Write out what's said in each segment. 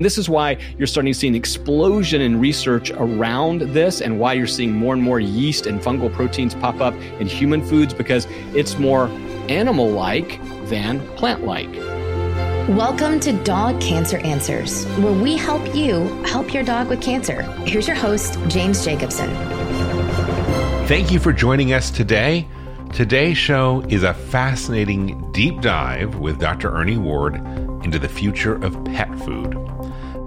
This is why you're starting to see an explosion in research around this and why you're seeing more and more yeast and fungal proteins pop up in human foods because it's more animal like than plant like. Welcome to Dog Cancer Answers, where we help you help your dog with cancer. Here's your host, James Jacobson. Thank you for joining us today. Today's show is a fascinating deep dive with Dr. Ernie Ward into the future of pet food.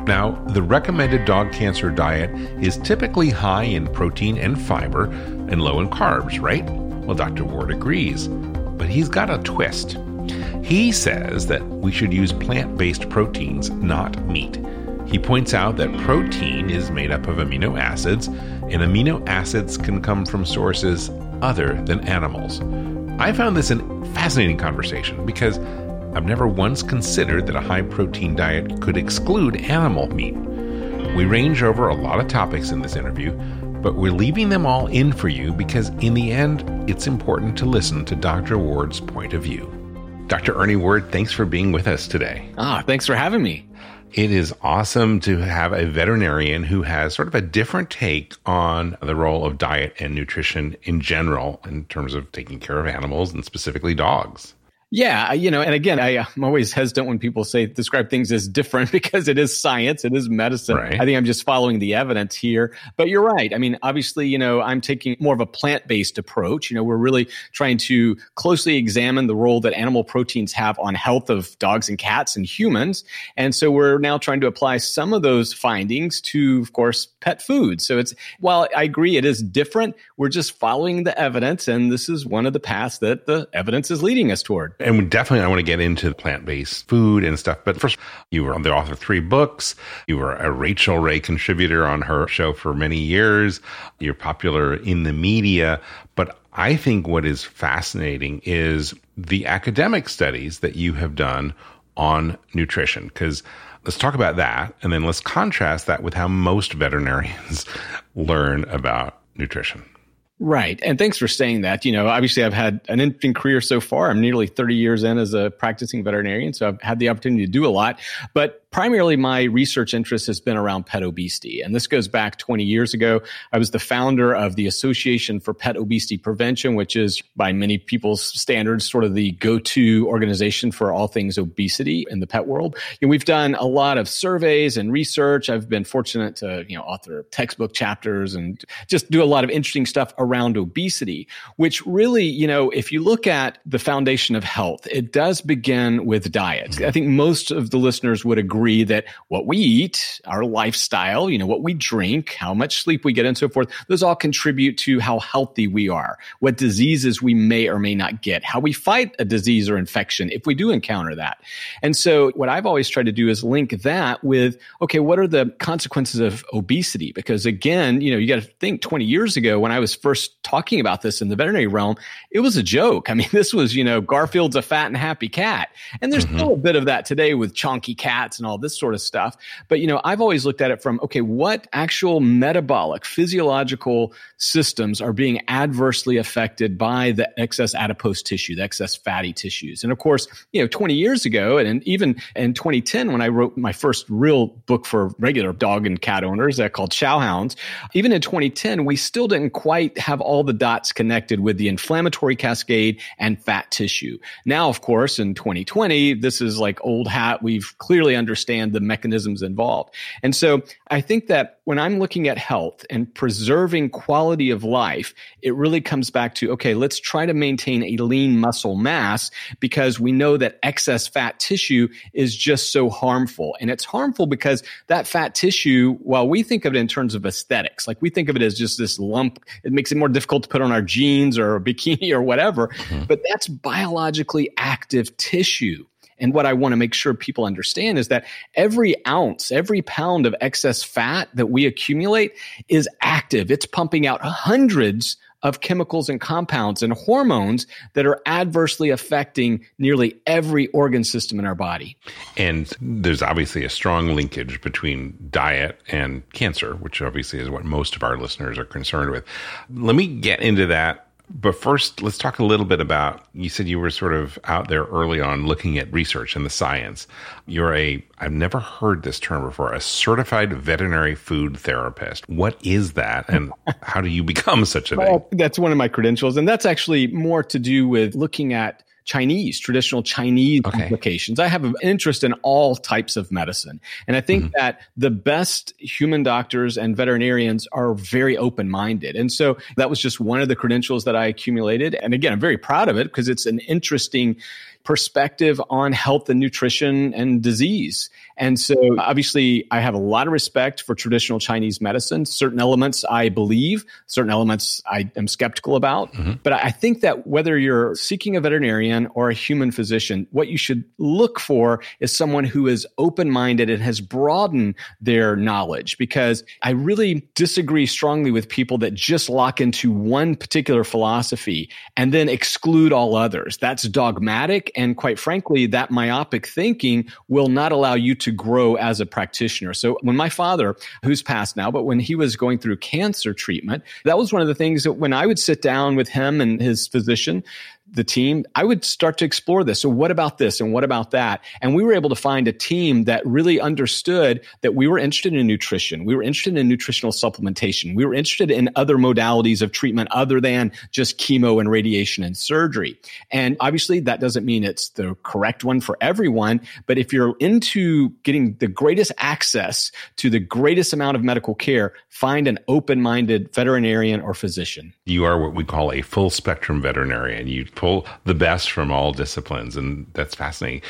Now, the recommended dog cancer diet is typically high in protein and fiber and low in carbs, right? Well, Dr. Ward agrees, but he's got a twist. He says that we should use plant based proteins, not meat. He points out that protein is made up of amino acids, and amino acids can come from sources other than animals. I found this a fascinating conversation because I've never once considered that a high protein diet could exclude animal meat. We range over a lot of topics in this interview, but we're leaving them all in for you because, in the end, it's important to listen to Dr. Ward's point of view. Dr. Ernie Ward, thanks for being with us today. Ah, thanks for having me. It is awesome to have a veterinarian who has sort of a different take on the role of diet and nutrition in general in terms of taking care of animals and specifically dogs. Yeah, you know, and again, I, am always hesitant when people say describe things as different because it is science, it is medicine. Right. I think I'm just following the evidence here. But you're right. I mean, obviously, you know, I'm taking more of a plant based approach. You know, we're really trying to closely examine the role that animal proteins have on health of dogs and cats and humans. And so we're now trying to apply some of those findings to, of course, pet food. So it's, while I agree it is different, we're just following the evidence. And this is one of the paths that the evidence is leading us toward and definitely I want to get into plant based food and stuff. But first, you were the author of three books. You were a Rachael Ray contributor on her show for many years. You're popular in the media. But I think what is fascinating is the academic studies that you have done on nutrition. Because let's talk about that. And then let's contrast that with how most veterinarians learn about nutrition. Right. And thanks for saying that. You know, obviously I've had an interesting career so far. I'm nearly 30 years in as a practicing veterinarian. So I've had the opportunity to do a lot, but primarily my research interest has been around pet obesity. And this goes back 20 years ago. I was the founder of the Association for Pet Obesity Prevention, which is by many people's standards, sort of the go-to organization for all things obesity in the pet world. And we've done a lot of surveys and research. I've been fortunate to, you know, author textbook chapters and just do a lot of interesting stuff around obesity, which really, you know, if you look at the foundation of health, it does begin with diet. I think most of the listeners would agree agree that what we eat, our lifestyle, you know, what we drink, how much sleep we get and so forth, those all contribute to how healthy we are, what diseases we may or may not get, how we fight a disease or infection if we do encounter that. And so what I've always tried to do is link that with, okay, what are the consequences of obesity? Because again, you know, you got to think 20 years ago when I was first talking about this in the veterinary realm, it was a joke. I mean, this was, you know, Garfield's a fat and happy cat. And there's mm-hmm. still a bit of that today with chonky cats and all this sort of stuff. But, you know, I've always looked at it from, okay, what actual metabolic, physiological systems are being adversely affected by the excess adipose tissue, the excess fatty tissues? And of course, you know, 20 years ago, and even in 2010, when I wrote my first real book for regular dog and cat owners uh, called Chow Hounds, even in 2010, we still didn't quite have all the dots connected with the inflammatory cascade and fat tissue. Now, of course, in 2020, this is like old hat. We've clearly understood understand the mechanisms involved. And so I think that when I'm looking at health and preserving quality of life, it really comes back to, okay, let's try to maintain a lean muscle mass because we know that excess fat tissue is just so harmful. And it's harmful because that fat tissue, while we think of it in terms of aesthetics, like we think of it as just this lump, it makes it more difficult to put on our jeans or a bikini or whatever, mm-hmm. but that's biologically active tissue. And what I want to make sure people understand is that every ounce, every pound of excess fat that we accumulate is active. It's pumping out hundreds of chemicals and compounds and hormones that are adversely affecting nearly every organ system in our body. And there's obviously a strong linkage between diet and cancer, which obviously is what most of our listeners are concerned with. Let me get into that But first, let's talk a little bit about you said you were sort of out there early on looking at research and the science. You're a, I've never heard this term before, a certified veterinary food therapist. What is that and how do you become such a well, thing? That's one of my credentials. And that's actually more to do with looking at Chinese, traditional Chinese okay. applications. I have an interest in all types of medicine. And I think mm-hmm. that the best human doctors and veterinarians are very open minded. And so that was just one of the credentials that I accumulated. And again, I'm very proud of it because it's an interesting perspective on health and nutrition and disease. And so obviously I have a lot of respect for traditional Chinese medicine. Certain elements I believe, certain elements I am skeptical about. Mm-hmm. But I think that whether you're seeking a veterinarian or a human physician, what you should look for is someone who is open minded and has broadened their knowledge because I really disagree strongly with people that just lock into one particular philosophy and then exclude all others. That's dogmatic and quite frankly, that myopic thinking will not allow you to grow as a practitioner. So when my father, who's passed now, but when he was going through cancer treatment, that was one of the things that when I would sit down with him and his physician, the team, I would start to explore this. So what about this and what about that? And we were able to find a team that really understood that we were interested in nutrition. We were interested in nutritional supplementation. We were interested in other modalities of treatment other than just chemo and radiation and surgery. And obviously that doesn't mean it's the correct one for everyone. But if you're into getting the greatest access to the greatest amount of medical care, find an open-minded veterinarian or physician. You are what we call a full spectrum veterinarian. You pull the best from all disciplines, and that's fascinating.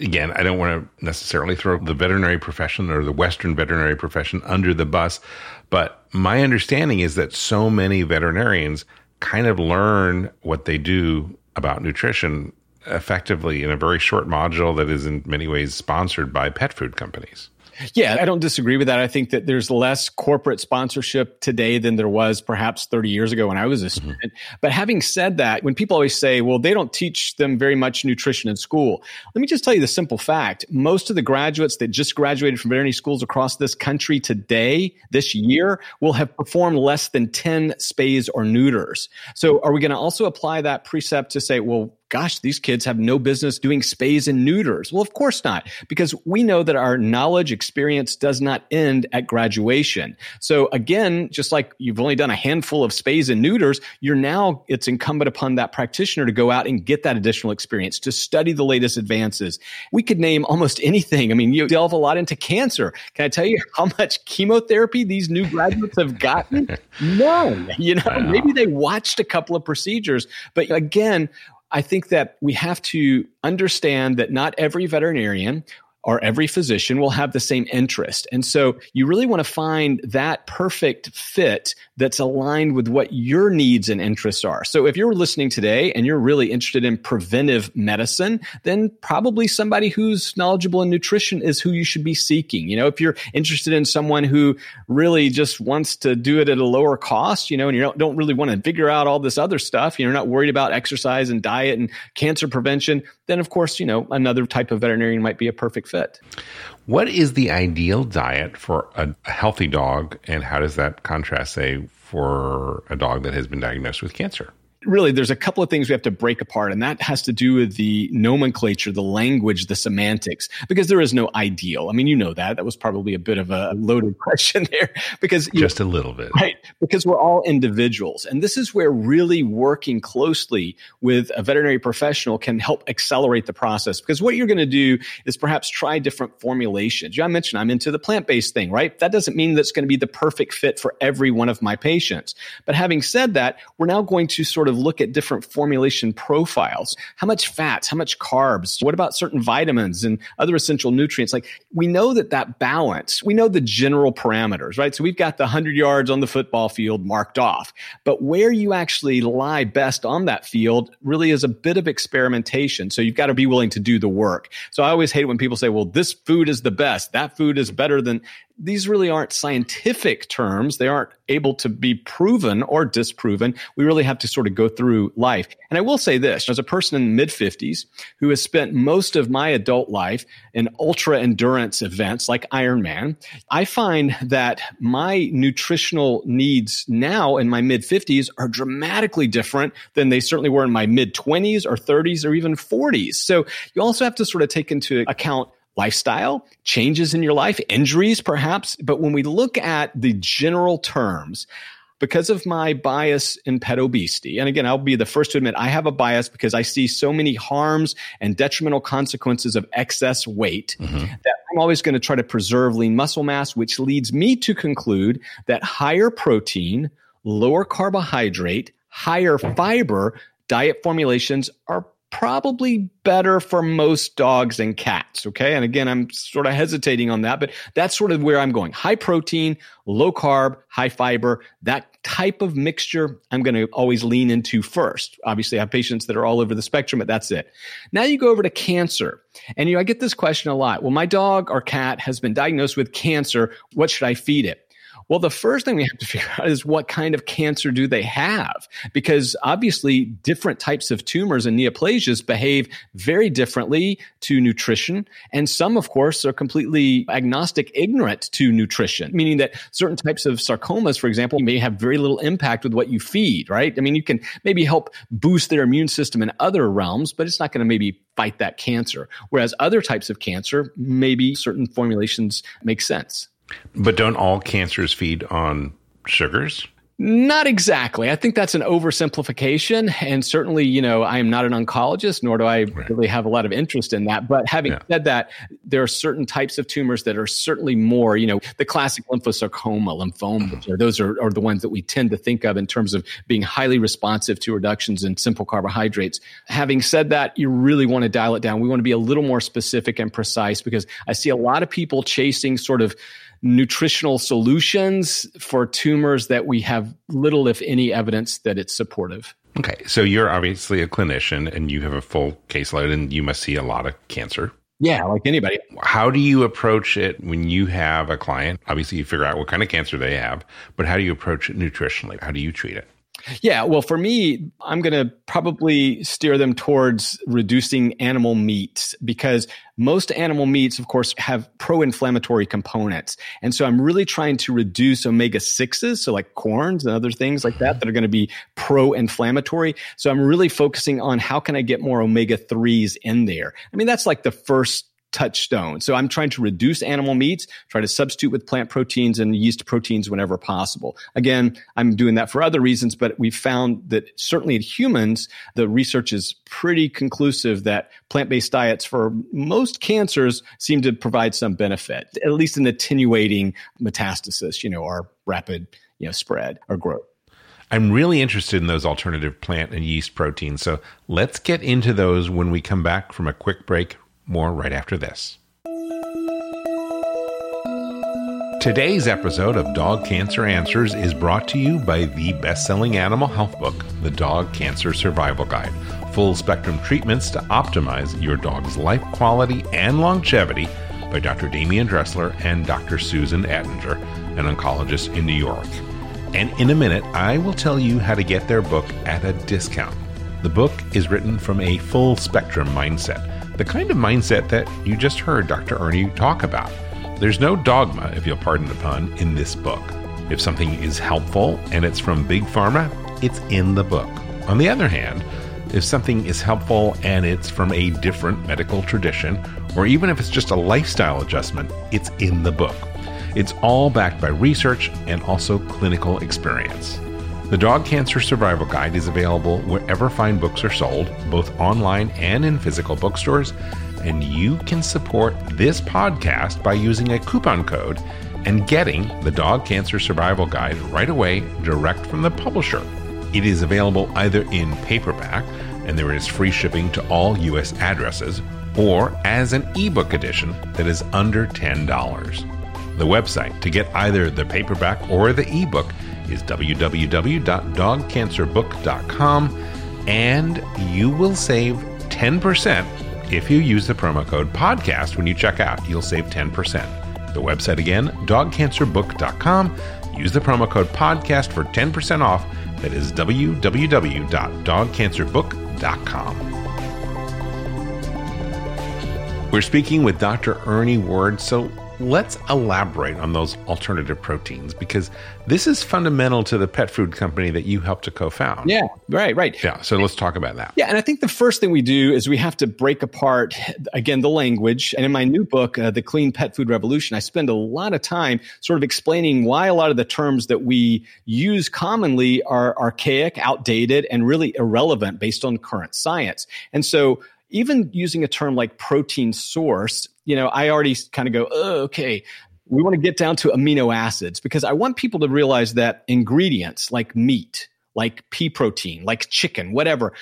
Again, I don't want to necessarily throw the veterinary profession or the Western veterinary profession under the bus, but my understanding is that so many veterinarians kind of learn what they do about nutrition effectively in a very short module that is in many ways sponsored by pet food companies. Yeah, I don't disagree with that. I think that there's less corporate sponsorship today than there was perhaps 30 years ago when I was a mm-hmm. student. Mm-hmm. But having said that, when people always say, well, they don't teach them very much nutrition in school, let me just tell you the simple fact. Most of the graduates that just graduated from veterinary schools across this country today, this year, will have performed less than 10 spays or neuters. So are we going to also apply that precept to say, well, gosh, these kids have no business doing spays and neuters. Well, of course not, because we know that our knowledge experience does not end at graduation. So again, just like you've only done a handful of spays and neuters, you're now, it's incumbent upon that practitioner to go out and get that additional experience, to study the latest advances. We could name almost anything. I mean, you delve a lot into cancer. Can I tell you how much chemotherapy these new graduates have gotten? None. You know, maybe they watched a couple of procedures, but again, I think that we have to understand that not every veterinarian or every physician will have the same interest. And so you really want to find that perfect fit that's aligned with what your needs and interests are. So if you're listening today and you're really interested in preventive medicine, then probably somebody who's knowledgeable in nutrition is who you should be seeking. You know, if you're interested in someone who really just wants to do it at a lower cost, you know, and you don't, don't really want to figure out all this other stuff, you're not worried about exercise and diet and cancer prevention, then of course, you know, another type of veterinarian might be a perfect fit. What is the ideal diet for a, healthy dog, and how does that contrast, say, for a dog that has been diagnosed with cancer? Really there's a couple of things we have to break apart and that has to do with the nomenclature the language the semantics because there is no ideal. I mean you know that. That was probably a bit of a loaded question there because just a little bit. Right. Because we're all individuals and this is where really working closely with a veterinary professional can help accelerate the process because what you're going to do is perhaps try different formulations. I mentioned i'm into the plant-based thing right? That doesn't mean that's going to be the perfect fit for every one of my patients. But having said that we're now going to sort of of look at different formulation profiles. How much fats? How much carbs? What about certain vitamins and other essential nutrients? Like we know that that balance, we know the general parameters, right? So we've got the 100 yards on the football field marked off. But where you actually lie best on that field really is a bit of experimentation. So you've got to be willing to do the work. So I always hate when people say, well, this food is the best. That food is better than these really aren't scientific terms. They aren't able to be proven or disproven. We really have to sort of go through life. And I will say this as a person in the mid 50s who has spent most of my adult life in ultra endurance events like Ironman, I find that my nutritional needs now in my mid 50s are dramatically different than they certainly were in my mid 20s or 30s or even 40s. So you also have to sort of take into account lifestyle, changes in your life, injuries perhaps. But when we look at the general terms, because of my bias in pet obesity, and again, I'll be the first to admit I have a bias because I see so many harms and detrimental consequences of excess weight mm-hmm. that I'm always going to try to preserve lean muscle mass, which leads me to conclude that higher protein, lower carbohydrate, higher fiber diet formulations are probably better for most dogs and cats. Okay. And again, I'm sort of hesitating on that, but that's sort of where I'm going. High protein, low carb, high fiber, that type of mixture I'm going to always lean into first. Obviously, I have patients that are all over the spectrum, but that's it. Now you go over to cancer. And you know, I get this question a lot. Well, my dog or cat has been diagnosed with cancer. What should I feed it? Well, the first thing we have to figure out is what kind of cancer do they have? Because obviously different types of tumors and neoplasias behave very differently to nutrition. And some, of course, are completely agnostic, ignorant to nutrition, meaning that certain types of sarcomas, for example, may have very little impact with what you feed, right? I mean, you can maybe help boost their immune system in other realms, but it's not going to maybe fight that cancer. Whereas other types of cancer, maybe certain formulations make sense. But don't all cancers feed on sugars? Not exactly. I think that's an oversimplification. And certainly, you know, I am not an oncologist, nor do I right. really have a lot of interest in that. But having yeah. said that, there are certain types of tumors that are certainly more, you know, the classic lymphosarcoma, lymphoma, mm-hmm. those are, are the ones that we tend to think of in terms of being highly responsive to reductions in simple carbohydrates. Having said that, you really want to dial it down. We want to be a little more specific and precise because I see a lot of people chasing sort of nutritional solutions for tumors that we have little, if any, evidence that it's supportive. Okay. So you're obviously a clinician and you have a full caseload and you must see a lot of cancer. Yeah, like anybody. How do you approach it when you have a client? Obviously, you figure out what kind of cancer they have, but how do you approach it nutritionally? How do you treat it? Yeah, well, for me, I'm going to probably steer them towards reducing animal meats because most animal meats, of course, have pro inflammatory components. And so I'm really trying to reduce omega 6s, so like corns and other things like that, that are going to be pro inflammatory. So I'm really focusing on how can I get more omega 3s in there? I mean, that's like the first touchstone. So I'm trying to reduce animal meats, try to substitute with plant proteins and yeast proteins whenever possible. Again, I'm doing that for other reasons, but we've found that certainly in humans, the research is pretty conclusive that plant-based diets for most cancers seem to provide some benefit, at least in attenuating metastasis, you know, or rapid, you know, spread or growth. I'm really interested in those alternative plant and yeast proteins. So let's get into those when we come back from a quick break more right after this. Today's episode of Dog Cancer Answers is brought to you by the best selling animal health book, The Dog Cancer Survival Guide Full Spectrum Treatments to Optimize Your Dog's Life Quality and Longevity by Dr. Demian Dressler and Dr. Susan Ettinger, an oncologist in New York. And in a minute, I will tell you how to get their book at a discount. The book is written from a full spectrum mindset the kind of mindset that you just heard Dr. Ernie talk about. There's no dogma, if you'll pardon the pun, in this book. If something is helpful and it's from Big Pharma, it's in the book. On the other hand, if something is helpful and it's from a different medical tradition, or even if it's just a lifestyle adjustment, it's in the book. It's all backed by research and also clinical experience. The Dog Cancer Survival Guide is available wherever fine books are sold, both online and in physical bookstores. And you can support this podcast by using a coupon code and getting the Dog Cancer Survival Guide right away direct from the publisher. It is available either in paperback, and there is free shipping to all U.S. addresses, or as an ebook edition that is under $10. The website to get either the paperback or the ebook is www.dogcancerbook.com, and you will save 10% if you use the promo code podcast when you check out. You'll save 10%. The website again, dogcancerbook.com. Use the promo code podcast for 10% off. That is www.dogcancerbook.com. We're speaking with Dr. Ernie Ward. So let's elaborate on those alternative proteins because this is fundamental to the pet food company that you helped to co-found. Yeah, right, right. Yeah, so let's talk about that. Yeah, and I think the first thing we do is we have to break apart again the language. And in my new book, uh, The Clean Pet Food Revolution, I spend a lot of time sort of explaining why a lot of the terms that we use commonly are archaic, outdated, and really irrelevant based on current science. And so even using a term like protein source, you know, I already kind of go, oh, okay, we want to get down to amino acids because I want people to realize that ingredients like meat, like pea protein, like chicken, whatever,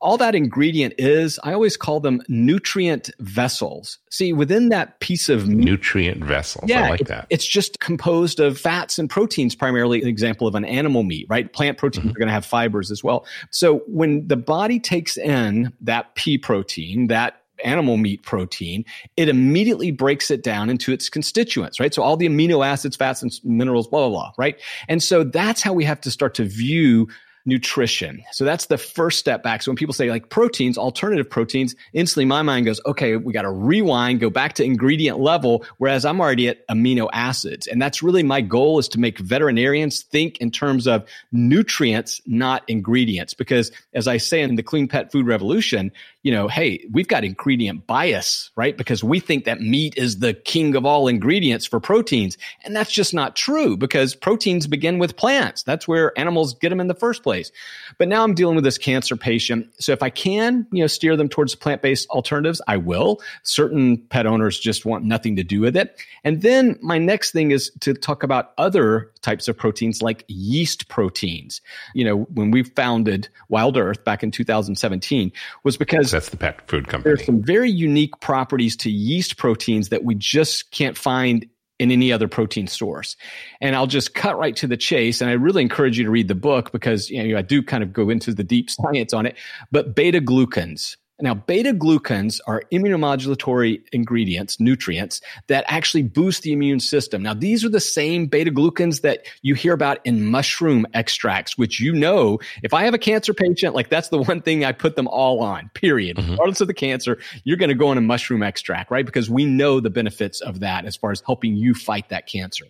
all that ingredient is, I always call them nutrient vessels. See, within that piece of meat, nutrient vessels, yeah, I like that. It's just composed of fats and proteins, primarily an example of an animal meat, right? Plant proteins mm-hmm. are going to have fibers as well. So when the body takes in that pea protein, that animal meat protein, it immediately breaks it down into its constituents, right? So all the amino acids, fats, and minerals, blah, blah, blah, right? And so that's how we have to start to view nutrition. So that's the first step back. So when people say like proteins, alternative proteins, instantly my mind goes, okay, we got to rewind, go back to ingredient level, whereas I'm already at amino acids. And that's really my goal is to make veterinarians think in terms of nutrients, not ingredients. Because as I say in the clean pet food revolution, you know, hey, we've got ingredient bias, right? Because we think that meat is the king of all ingredients for proteins. And that's just not true because proteins begin with plants. That's where animals get them in the first place. But now I'm dealing with this cancer patient. So if I can, you know, steer them towards plant-based alternatives, I will. Certain pet owners just want nothing to do with it. And then my next thing is to talk about other types of proteins like yeast proteins. You know, when we founded Wild Earth back in 2017 was because that's the pet food company. There's some very unique properties to yeast proteins that we just can't find in any other protein source. And I'll just cut right to the chase. And I really encourage you to read the book because you know, I do kind of go into the deep science on it. But beta glucans, now, beta glucans are immunomodulatory ingredients, nutrients that actually boost the immune system. Now, these are the same beta glucans that you hear about in mushroom extracts, which you know, if I have a cancer patient, like that's the one thing I put them all on, period. Mm-hmm. Regardless of the cancer, you're going to go on a mushroom extract, right? Because we know the benefits of that as far as helping you fight that cancer.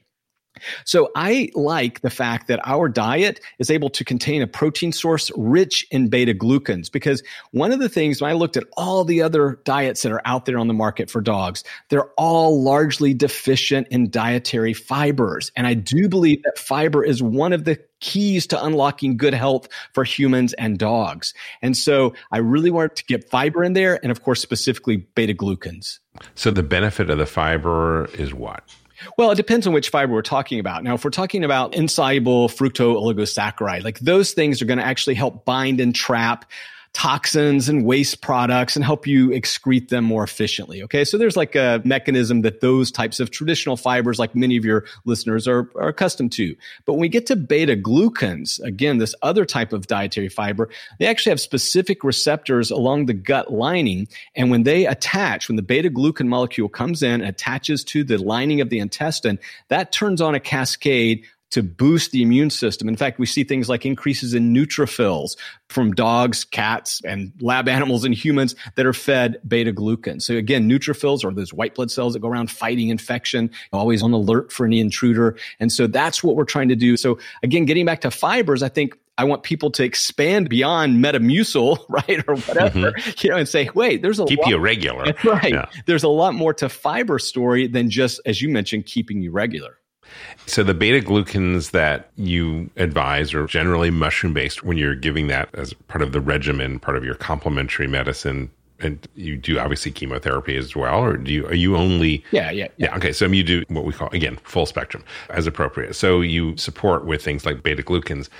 So I like the fact that our diet is able to contain a protein source rich in beta glucans because one of the things when I looked at all the other diets that are out there on the market for dogs, they're all largely deficient in dietary fibers. And I do believe that fiber is one of the keys to unlocking good health for humans and dogs. And so I really wanted to get fiber in there and of course specifically beta glucans. So the benefit of the fiber is what? Well, it depends on which fiber we're talking about. Now, if we're talking about insoluble fructo oligosaccharide, like those things are going to actually help bind and trap toxins and waste products and help you excrete them more efficiently. Okay. So there's like a mechanism that those types of traditional fibers, like many of your listeners are, are accustomed to. But when we get to beta glucans, again, this other type of dietary fiber, they actually have specific receptors along the gut lining. And when they attach, when the beta glucan molecule comes in and attaches to the lining of the intestine, that turns on a cascade to boost the immune system. In fact, we see things like increases in neutrophils from dogs, cats, and lab animals and humans that are fed beta glucan. So again, neutrophils are those white blood cells that go around fighting infection, always on alert for any intruder. And so that's what we're trying to do. So again, getting back to fibers, I think I want people to expand beyond Metamucil, right, or whatever, mm-hmm. you know, and say, wait, there's a keep lot, you regular, right? Yeah. There's a lot more to fiber story than just, as you mentioned, keeping you regular. So the beta glucans that you advise are generally mushroom based when you're giving that as part of the regimen, part of your complementary medicine. And you do obviously chemotherapy as well, or do you are you only Yeah, yeah. Yeah, okay. So you do what we call again full spectrum as appropriate. So you support with things like beta glucans.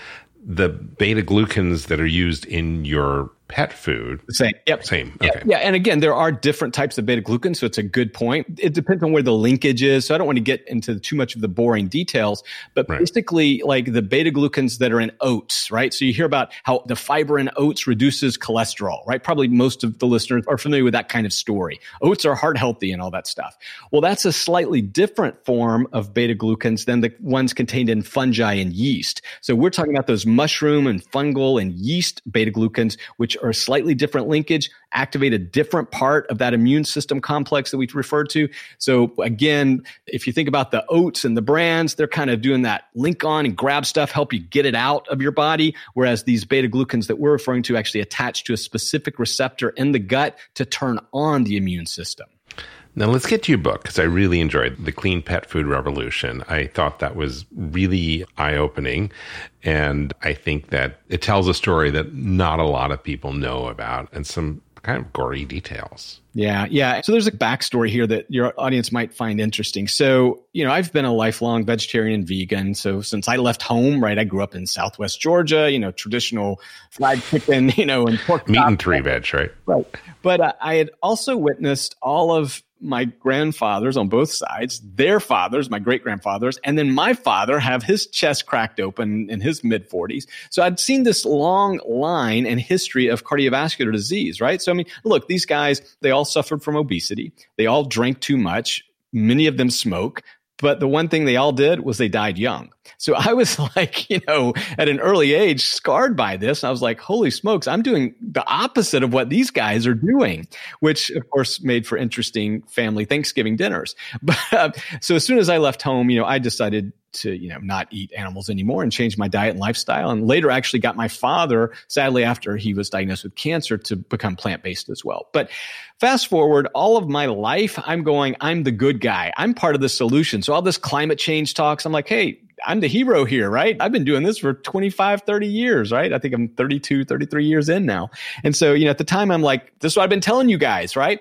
The beta glucans that are used in your pet food. Same. Yep. Same. Yeah, Okay. yeah. And again, there are different types of beta glucans. So it's a good point. It depends on where the linkage is. So I don't want to get into too much of the boring details, but Right. basically like the beta glucans that are in oats, right? So you hear about how the fiber in oats reduces cholesterol, right? Probably most of the listeners are familiar with that kind of story. Oats are heart healthy and all that stuff. Well, that's a slightly different form of beta glucans than the ones contained in fungi and yeast. So we're talking about those mushroom and fungal and yeast beta glucans, which are a slightly different linkage, activate a different part of that immune system complex that we referred to. So again, if you think about the oats and the brands, they're kind of doing that link on and grab stuff, help you get it out of your body. Whereas these beta glucans that we're referring to actually attach to a specific receptor in the gut to turn on the immune system. Now let's get to your book because I really enjoyed the Clean Pet Food Revolution. I thought that was really eye opening. And I think that it tells a story that not a lot of people know about and some kind of gory details. Yeah, yeah. So there's a backstory here that your audience might find interesting. So, you know, I've been a lifelong vegetarian and vegan. So since I left home, right, I grew up in Southwest Georgia, you know, traditional fried chicken, you know, and pork Meat and three veg, right? Right. But uh, I had also witnessed all of my grandfathers on both sides, their fathers, my great grandfathers, and then my father have his chest cracked open in his mid 40s. So I'd seen this long line and history of cardiovascular disease, right? So, I mean, look, these guys, they all suffered from obesity, they all drank too much. Many of them smoke. But the one thing they all did was they died young. So I was like, you know, at an early age, scarred by this. I was like, holy smokes, I'm doing the opposite of what these guys are doing, which of course made for interesting family Thanksgiving dinners. But uh, so as soon as I left home, you know, I decided to, you know, not eat animals anymore and change my diet and lifestyle. And later actually got my father, sadly, after he was diagnosed with cancer, to become plant based as well. But fast forward all of my life, I'm going, I'm the good guy. I'm part of the solution. So all this climate change talks, I'm like, hey, I'm the hero here, right? I've been doing this for 25, 30 years, right? I think I'm 32, 33 years in now. And so, you know, at the time I'm like, this is what I've been telling you guys, right?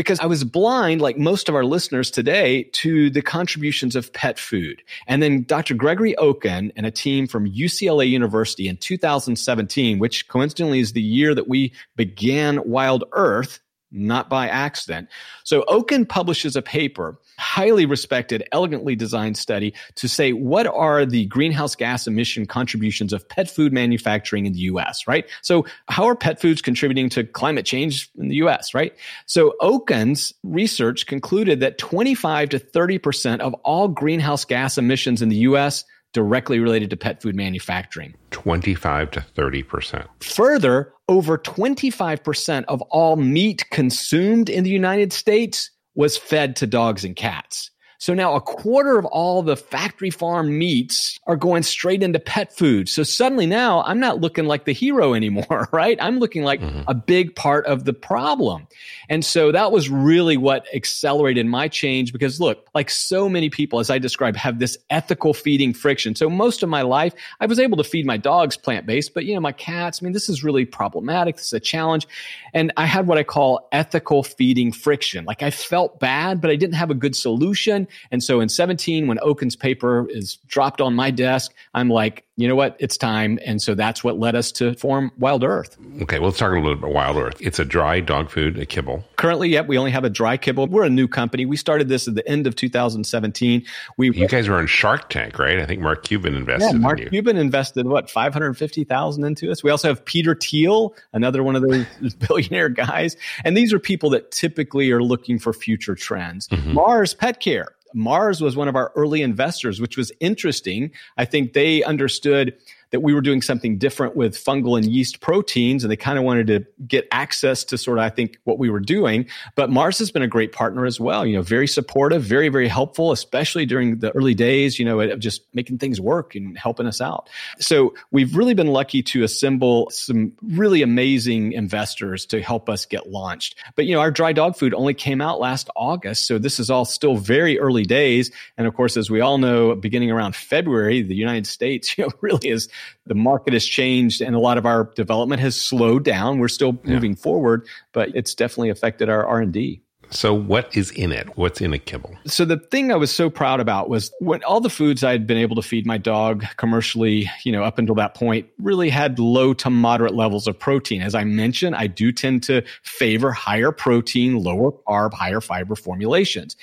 Because I was blind, like most of our listeners today, to the contributions of pet food. And then Dr. Gregory Okin and a team from UCLA University in 2017, which coincidentally is the year that we began Wild Earth, not by accident. So Okin publishes a paper, highly respected, elegantly designed study to say what are the greenhouse gas emission contributions of pet food manufacturing in the US, right? So how are pet foods contributing to climate change in the US, right? So Okin's research concluded that 25 to 30% of all greenhouse gas emissions in the US directly related to pet food manufacturing. 25 to 30%. Further, over 25% of all meat consumed in the United States was fed to dogs and cats. So now a quarter of all the factory farm meats are going straight into pet food. So suddenly now I'm not looking like the hero anymore, right? I'm looking like Mhm. a big part of the problem. And so that was really what accelerated my change because look, like so many people, as I described, have this ethical feeding friction. So most of my life, I was able to feed my dogs plant based, but you know, my cats, I mean, this is really problematic. This is a challenge. And I had what I call ethical feeding friction. Like I felt bad, but I didn't have a good solution. And so in 17, when Okin's paper is dropped on my desk, I'm like, you know what? It's time. And so that's what led us to form Wild Earth. Okay, well, let's talk a little bit about Wild Earth. It's a dry dog food, a kibble. Currently, yep, we only have a dry kibble. We're a new company. We started this at the end of 2017. We You guys were on Shark Tank, right? I think Mark Cuban invested yeah, Mark in. Cuban invested what 550,000 into us. We also have Peter Thiel, another one of those billionaire guys, and these are people that typically are looking for future trends. Mhm. Mars Pet Care. Mars was one of our early investors, which was interesting. I think they understood that we were doing something different with fungal and yeast proteins, and they kind of wanted to get access to sort of, I think, what we were doing. But Mars has been a great partner as well. You know, very supportive, very, very helpful, especially during the early days, you know, of just making things work and helping us out. So we've really been lucky to assemble some really amazing investors to help us get launched. But, you know, our dry dog food only came out last August. So this is all still very early days. And of course, as we all know, beginning around February, the United States, you know, really is the market has changed and a lot of our development has slowed down. We're still Yeah. moving forward, but it's definitely affected our R&D. So, what is in it? What's in a kibble? So, the thing I was so proud about was when all the foods I had been able to feed my dog commercially, you know, up until that point, really had low to moderate levels of protein. As I mentioned, I do tend to favor higher protein, lower carb, higher fiber formulations.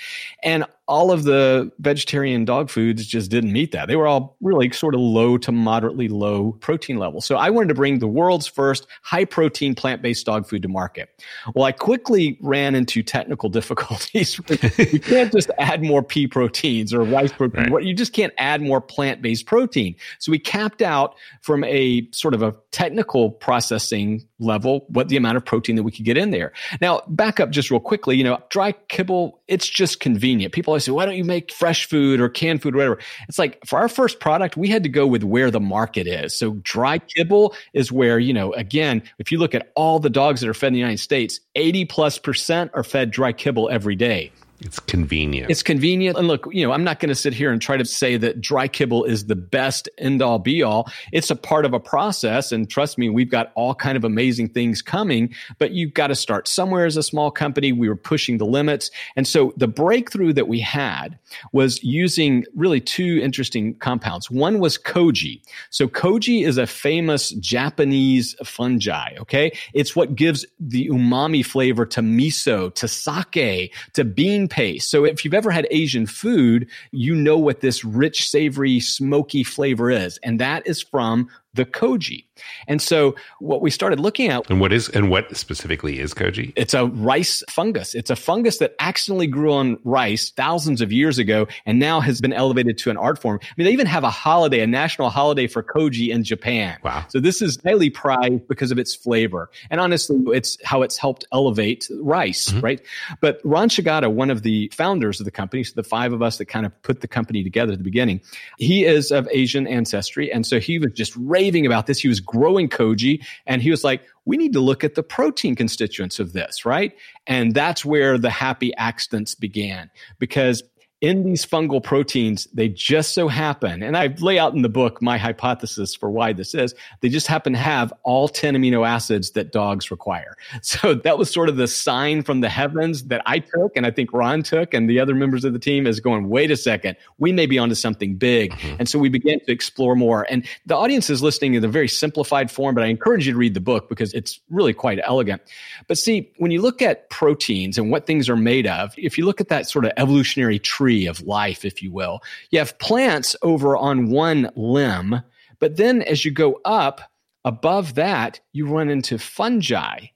And all of the vegetarian dog foods just didn't meet that. They were all really sort of low to moderately low protein levels. So I wanted to bring the world's first high protein plant based dog food to market. Well, I quickly ran into technical difficulties. you can't just add more pea proteins or rice protein. Right. You just can't add more plant based protein. So we capped out from a sort of a technical processing level what the amount of protein that we could get in there. Now, back up just real quickly, you know, dry kibble, it's just convenient. People always say, why don't you make fresh food or canned food or whatever? It's like for our first product, we had to go with where the market is. So dry kibble is where, you know, again, if you look at all the dogs that are fed in the United States, 80 plus percent are fed dry kibble every day. It's convenient. It's convenient. And look, you know, I'm not going to sit here and try to say that dry kibble is the best end all be all. It's a part of a process. And trust me, we've got all kind of amazing things coming, but you've got to start somewhere as a small company. We were pushing the limits. And so the breakthrough that we had was using really two interesting compounds. One was koji. So koji is a famous Japanese fungi. Okay. It's what gives the umami flavor to miso, to sake, to bean paste. So if you've ever had Asian food, you know what this rich, savory, smoky flavor is. And that is from the koji. And so what we started looking at And what is and what specifically is koji? It's a rice fungus. It's a fungus that accidentally grew on rice thousands of years ago and now has been elevated to an art form. I mean they even have a holiday, a national holiday for koji in Japan. Wow. So this is highly prized because of its flavor. And honestly, it's how it's helped elevate rice, mm-hmm. right? But Ron Shigeta, one of the founders of the company, so the five of us that kind of put the company together at the beginning, he is of Asian ancestry and so he was just raving about this. He was growing koji and he was like, we need to look at the protein constituents of this, right? And that's where the happy accidents began because in these fungal proteins, they just so happen, and I lay out in the book my hypothesis for why this is, they just happen to have all 10 amino acids that dogs require. So that was sort of the sign from the heavens that I took, and I think Ron took, and the other members of the team is going, wait a second, we may be onto something big. Mm-hmm. And so we began to explore more. And the audience is listening in a very simplified form, but I encourage you to read the book because it's really quite elegant. But see, when you look at proteins and what things are made of, if you look at that sort of evolutionary tree, tree of life, if you will. You have plants over on one limb, but then as you go up above that, you run into fungi.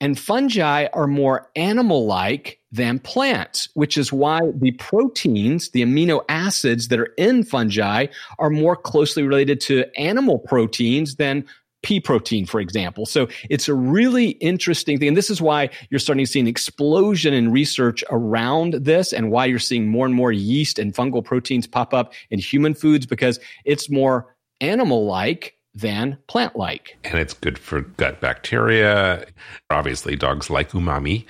And fungi are more animal like than plants, which is why the proteins, the amino acids that are in fungi, are more closely related to animal proteins than pea protein, for example. So it's a really interesting thing. And this is why you're starting to see an explosion in research around this and why you're seeing more and more yeast and fungal proteins pop up in human foods because it's more animal like than plant like. And it's good for gut bacteria. Obviously, dogs like umami,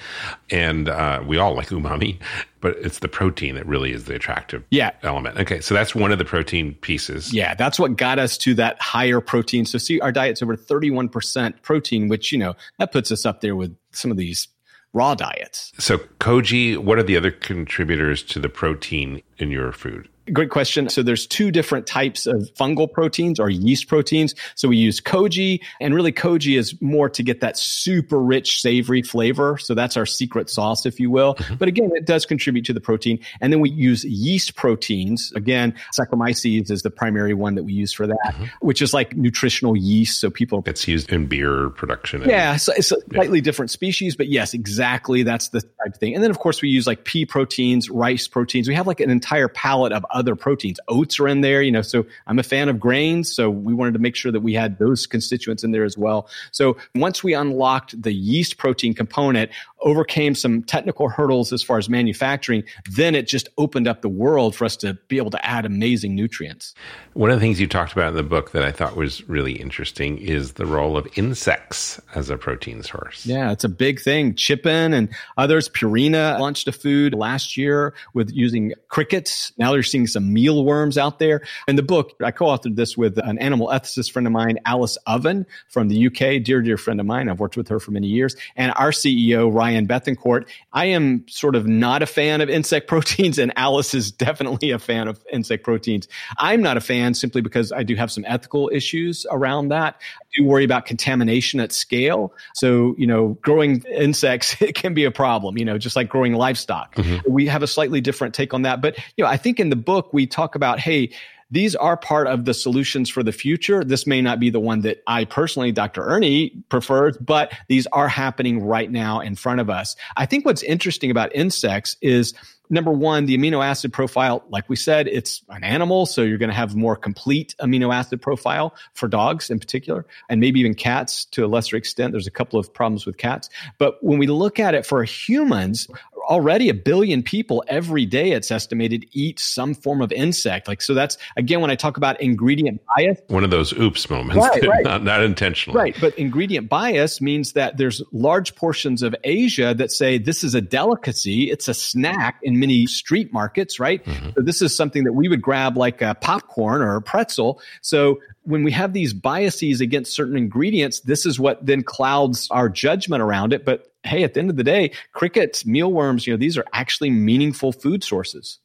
and uh, we all like umami, but it's the protein that really is the attractive yeah. element. Okay, so that's one of the protein pieces. Yeah, that's what got us to that higher protein. So, see, our diet's over 31% protein, which, you know, that puts us up there with some of these raw diets. So, koji, what are the other contributors to the protein in your food? Great question. So there's two different types of fungal proteins or yeast proteins. So we use koji and really koji is more to get that super rich savory flavor. So that's our secret sauce, if you will. Mm-hmm. But again, it does contribute to the protein. And then we use yeast proteins. Again, Saccharomyces is the primary one that we use for that, mm-hmm. which is like nutritional yeast. So people. It's used in beer production. yeah. So it's a slightly yeah. different species, but yes, exactly. That's the type of thing. And then of course we use like pea proteins, rice proteins. We have like an entire palette of other proteins. Oats are in there, you know, so I'm a fan of grains. So we wanted to make sure that we had those constituents in there as well. So once we unlocked the yeast protein component, overcame some technical hurdles as far as manufacturing, then it just opened up the world for us to be able to add amazing nutrients. One of the things you talked about in the book that I thought was really interesting is the role of insects as a protein source. Yeah, it's a big thing. Chippin and others, Purina launched a food last year with using crickets. Now they're seeing some mealworms out there. In the book, I co-authored this with an animal ethicist friend of mine, Alice Oven from the UK, dear, dear friend of mine. I've worked with her for many years. And our CEO, Ryan Diane Bethencourt. I am sort of not a fan of insect proteins, and Alice is definitely a fan of insect proteins. I'm not a fan simply because I do have some ethical issues around that. I do worry about contamination at scale. So, you know, growing insects, it can be a problem, you know, just like growing livestock. Mm-hmm. We have a slightly different take on that. But, you know, I think in the book, we talk about, hey, these are part of the solutions for the future. This may not be the one that I personally, Dr. Ernie prefers, but these are happening right now in front of us. I think what's interesting about insects is number one, the amino acid profile, like we said, it's an animal. So you're going to have more complete amino acid profile for dogs in particular, and maybe even cats to a lesser extent. There's a couple of problems with cats. But when we look at it for humans, already a billion people every day, it's estimated, eat some form of insect. Like, so that's, again, when I talk about ingredient bias. One of those oops moments, right, right. Not, not intentionally. Right. But ingredient bias means that there's large portions of Asia that say this is a delicacy, it's a snack in many street markets, right? Mm-hmm. So this is something that we would grab like a popcorn or a pretzel. So when we have these biases against certain ingredients, this is what then clouds our judgment around it. But hey, at the end of the day, crickets, mealworms, you know, these are actually meaningful food sources.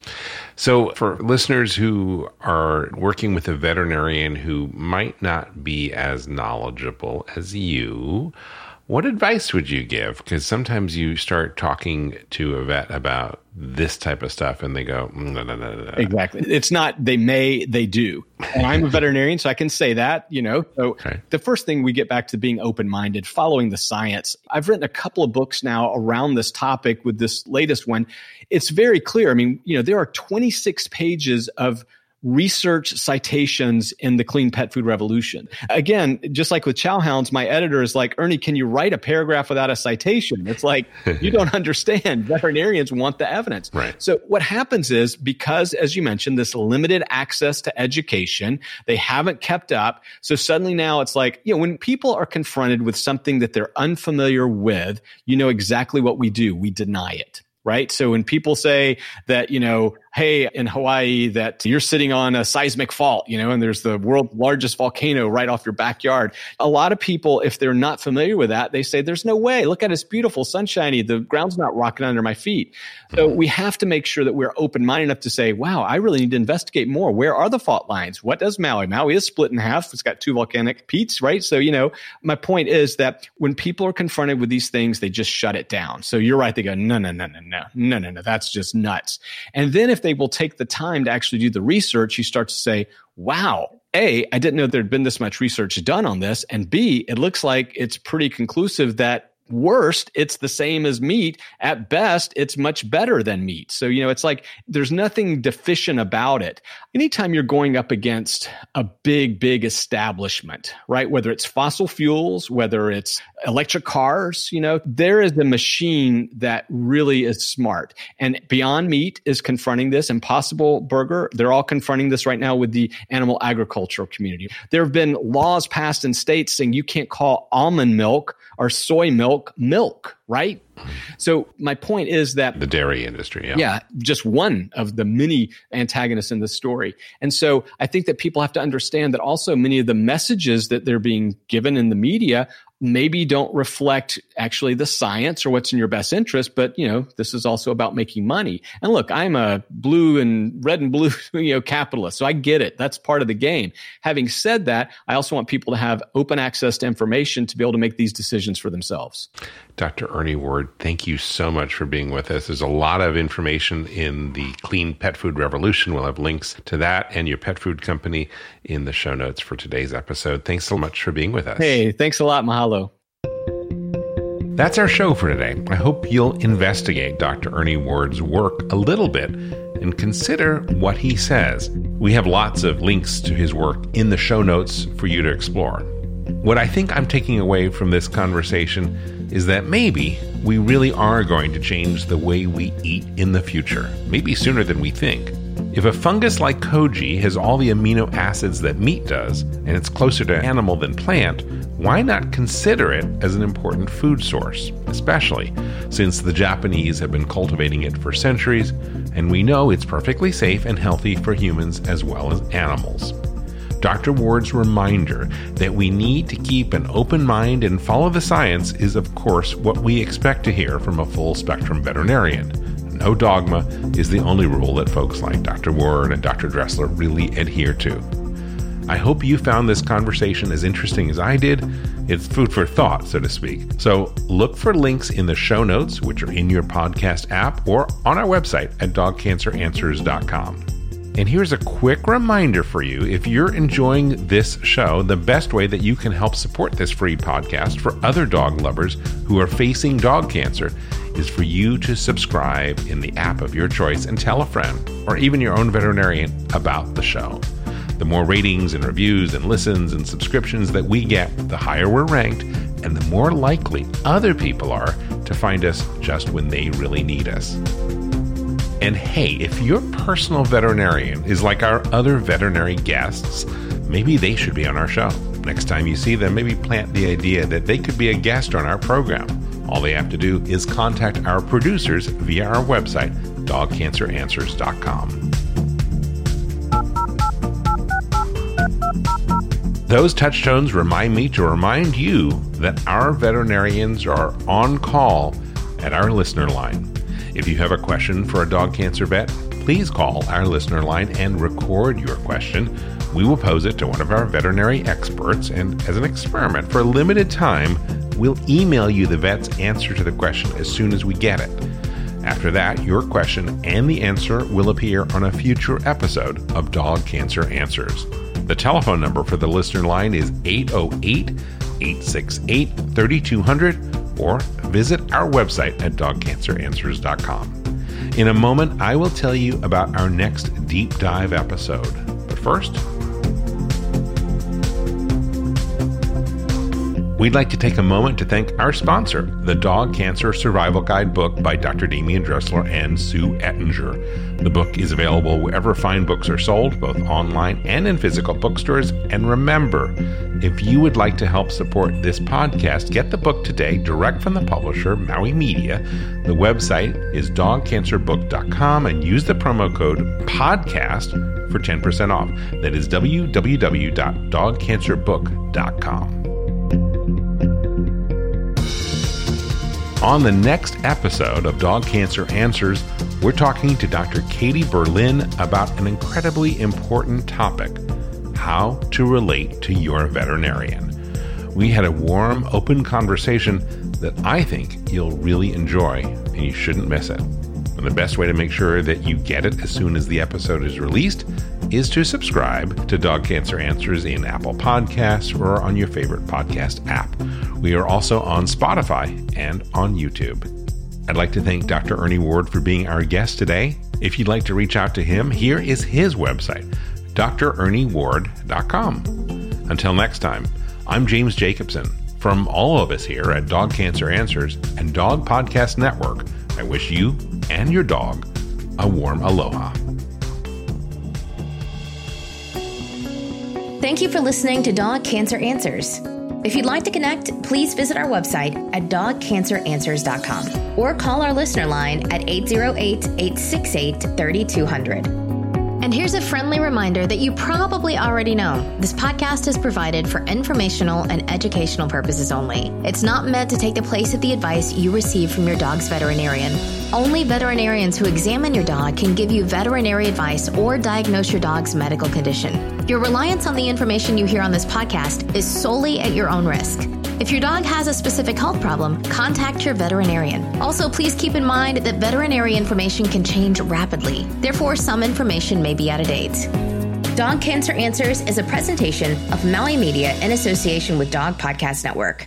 So, for listeners who are working with a veterinarian who might not be as knowledgeable as you, what advice would you give? Because sometimes you start talking to a vet about this type of stuff and they go, mm, no, no, no, no. Exactly. It's not they may, they do. And I'm a veterinarian, so I can say that, you know. So okay. the first thing we get back to being open minded, following the science. I've written a couple of books now around this topic with this latest one. It's very clear. I mean, you know, there are 26 pages of research citations in the clean pet food revolution. Again, just like with chow hounds, my editor is like, Ernie, can you write a paragraph without a citation? It's like, you don't understand. Veterinarians want the evidence. Right. So what happens is because, as you mentioned, this limited access to education, they haven't kept up. So suddenly now it's like, you know, when people are confronted with something that they're unfamiliar with, you know exactly what we do. We deny it right? So when people say that, you know, hey, in Hawaii, that you're sitting on a seismic fault, you know, and there's the world's largest volcano right off your backyard. A lot of people, if they're not familiar with that, they say, there's no way. Look at it's beautiful, sunshiny. The ground's not rocking under my feet. So mm-hmm. we have to make sure that we're open minded enough to say, wow, I really need to investigate more. Where are the fault lines? What does Maui? Maui is split in half. It's got two volcanic peaks, right? So, you know, my point is that when people are confronted with these things, they just shut it down. So you're right. They go, no, no, no, no, no, no, no, no. That's just nuts. And then if they will take the time to actually do the research, you start to say, wow, A, I didn't know there'd been this much research done on this. And B, it looks like it's pretty conclusive that worst, it's the same as meat. At best, it's much better than meat. So, you know, it's like there's nothing deficient about it. Anytime you're going up against a big, big establishment, right? Whether it's fossil fuels, whether it's electric cars, you know, there is a machine that really is smart. And Beyond Meat is confronting this. Impossible Burger, they're all confronting this right now with the animal agricultural community. There have been laws passed in states saying you can't call almond milk or soy milk milk, right? So my point is that the dairy industry, yeah. yeah, just one of the many antagonists in the story. And so I think that people have to understand that also many of the messages that they're being given in the media maybe don't reflect actually the science or what's in your best interest but you know this is also about making money. And look i'm a blue and red and blue you know capitalist so i get it. That's part of the game. Having said that i also want people to have open access to information to be able to make these decisions for themselves dr ernie ward thank you so much for being with us there's a lot of information in the clean pet food revolution we'll have links to that and your pet food company in the show notes for today's episode thanks so much for being with us hey thanks a lot mahalo that's our show for today. I hope you'll investigate Dr. Ernie Ward's work a little bit and consider what he says. We have lots of links to his work in the show notes for you to explore. What I think I'm taking away from this conversation is that maybe we really are going to change the way we eat in the future, maybe sooner than we think. If a fungus like koji has all the amino acids that meat does, and it's closer to animal than plant, why not consider it as an important food source, especially since the Japanese have been cultivating it for centuries, and we know it's perfectly safe and healthy for humans as well as animals. Dr. Ward's reminder that we need to keep an open mind and follow the science is, of course, what we expect to hear from a full spectrum veterinarian. No dogma is the only rule that folks like Dr. Ward and Dr. Dressler really adhere to. I hope you found this conversation as interesting as I did. It's food for thought, so to speak. So look for links in the show notes, which are in your podcast app or on our website at dogcanceranswers.com. And here's a quick reminder for you if you're enjoying this show, the best way that you can help support this free podcast for other dog lovers who are facing dog cancer is for you to subscribe in the app of your choice and tell a friend or even your own veterinarian about the show. The more ratings and reviews and listens and subscriptions that we get, the higher we're ranked and the more likely other people are to find us just when they really need us. And hey, if your personal veterinarian is like our other veterinary guests, maybe they should be on our show. Next time you see them, maybe plant the idea that they could be a guest on our program. All they have to do is contact our producers via our website, dogcanceranswers.com. Those touchstones remind me to remind you that our veterinarians are on call at our listener line. If you have a question for a dog cancer vet, please call our listener line and record your question. We will pose it to one of our veterinary experts, and as an experiment for a limited time, we'll email you the vet's answer to the question as soon as we get it. After that, your question and the answer will appear on a future episode of Dog Cancer Answers. The telephone number for the listener line is 808 868 3200 or visit our website at dogcanceranswers.com. In a moment, I will tell you about our next deep dive episode. But first, We'd like to take a moment to thank our sponsor, the Dog Cancer Survival Guide book by Dr. Demian Dressler and Sue Ettinger. The book is available wherever fine books are sold, both online and in physical bookstores. And remember, if you would like to help support this podcast, get the book today direct from the publisher, Maui Media. The website is dogcancerbook.com and use the promo code PODCAST for 10% off. That is www.dogcancerbook.com. On the next episode of Dog Cancer Answers, we're talking to Dr. Katie Berlin about an incredibly important topic how to relate to your veterinarian. We had a warm, open conversation that I think you'll really enjoy, and you shouldn't miss it. And the best way to make sure that you get it as soon as the episode is released is to subscribe to Dog Cancer Answers in Apple Podcasts or on your favorite podcast app. We are also on Spotify and on YouTube. I'd like to thank Dr. Ernie Ward for being our guest today. If you'd like to reach out to him, here is his website, drernieward.com. Until next time, I'm James Jacobson. From all of us here at Dog Cancer Answers and Dog Podcast Network, I wish you and your dog a warm aloha. Thank you for listening to Dog Cancer Answers. If you'd like to connect, please visit our website at dogcanceranswers.com or call our listener line at 808 868 3200. And here's a friendly reminder that you probably already know this podcast is provided for informational and educational purposes only. It's not meant to take the place of the advice you receive from your dog's veterinarian. Only veterinarians who examine your dog can give you veterinary advice or diagnose your dog's medical condition. Your reliance on the information you hear on this podcast is solely at your own risk. If your dog has a specific health problem, contact your veterinarian. Also, please keep in mind that veterinary information can change rapidly. Therefore, some information may be out of date. Dog Cancer Answers is a presentation of Maui Media in association with Dog Podcast Network.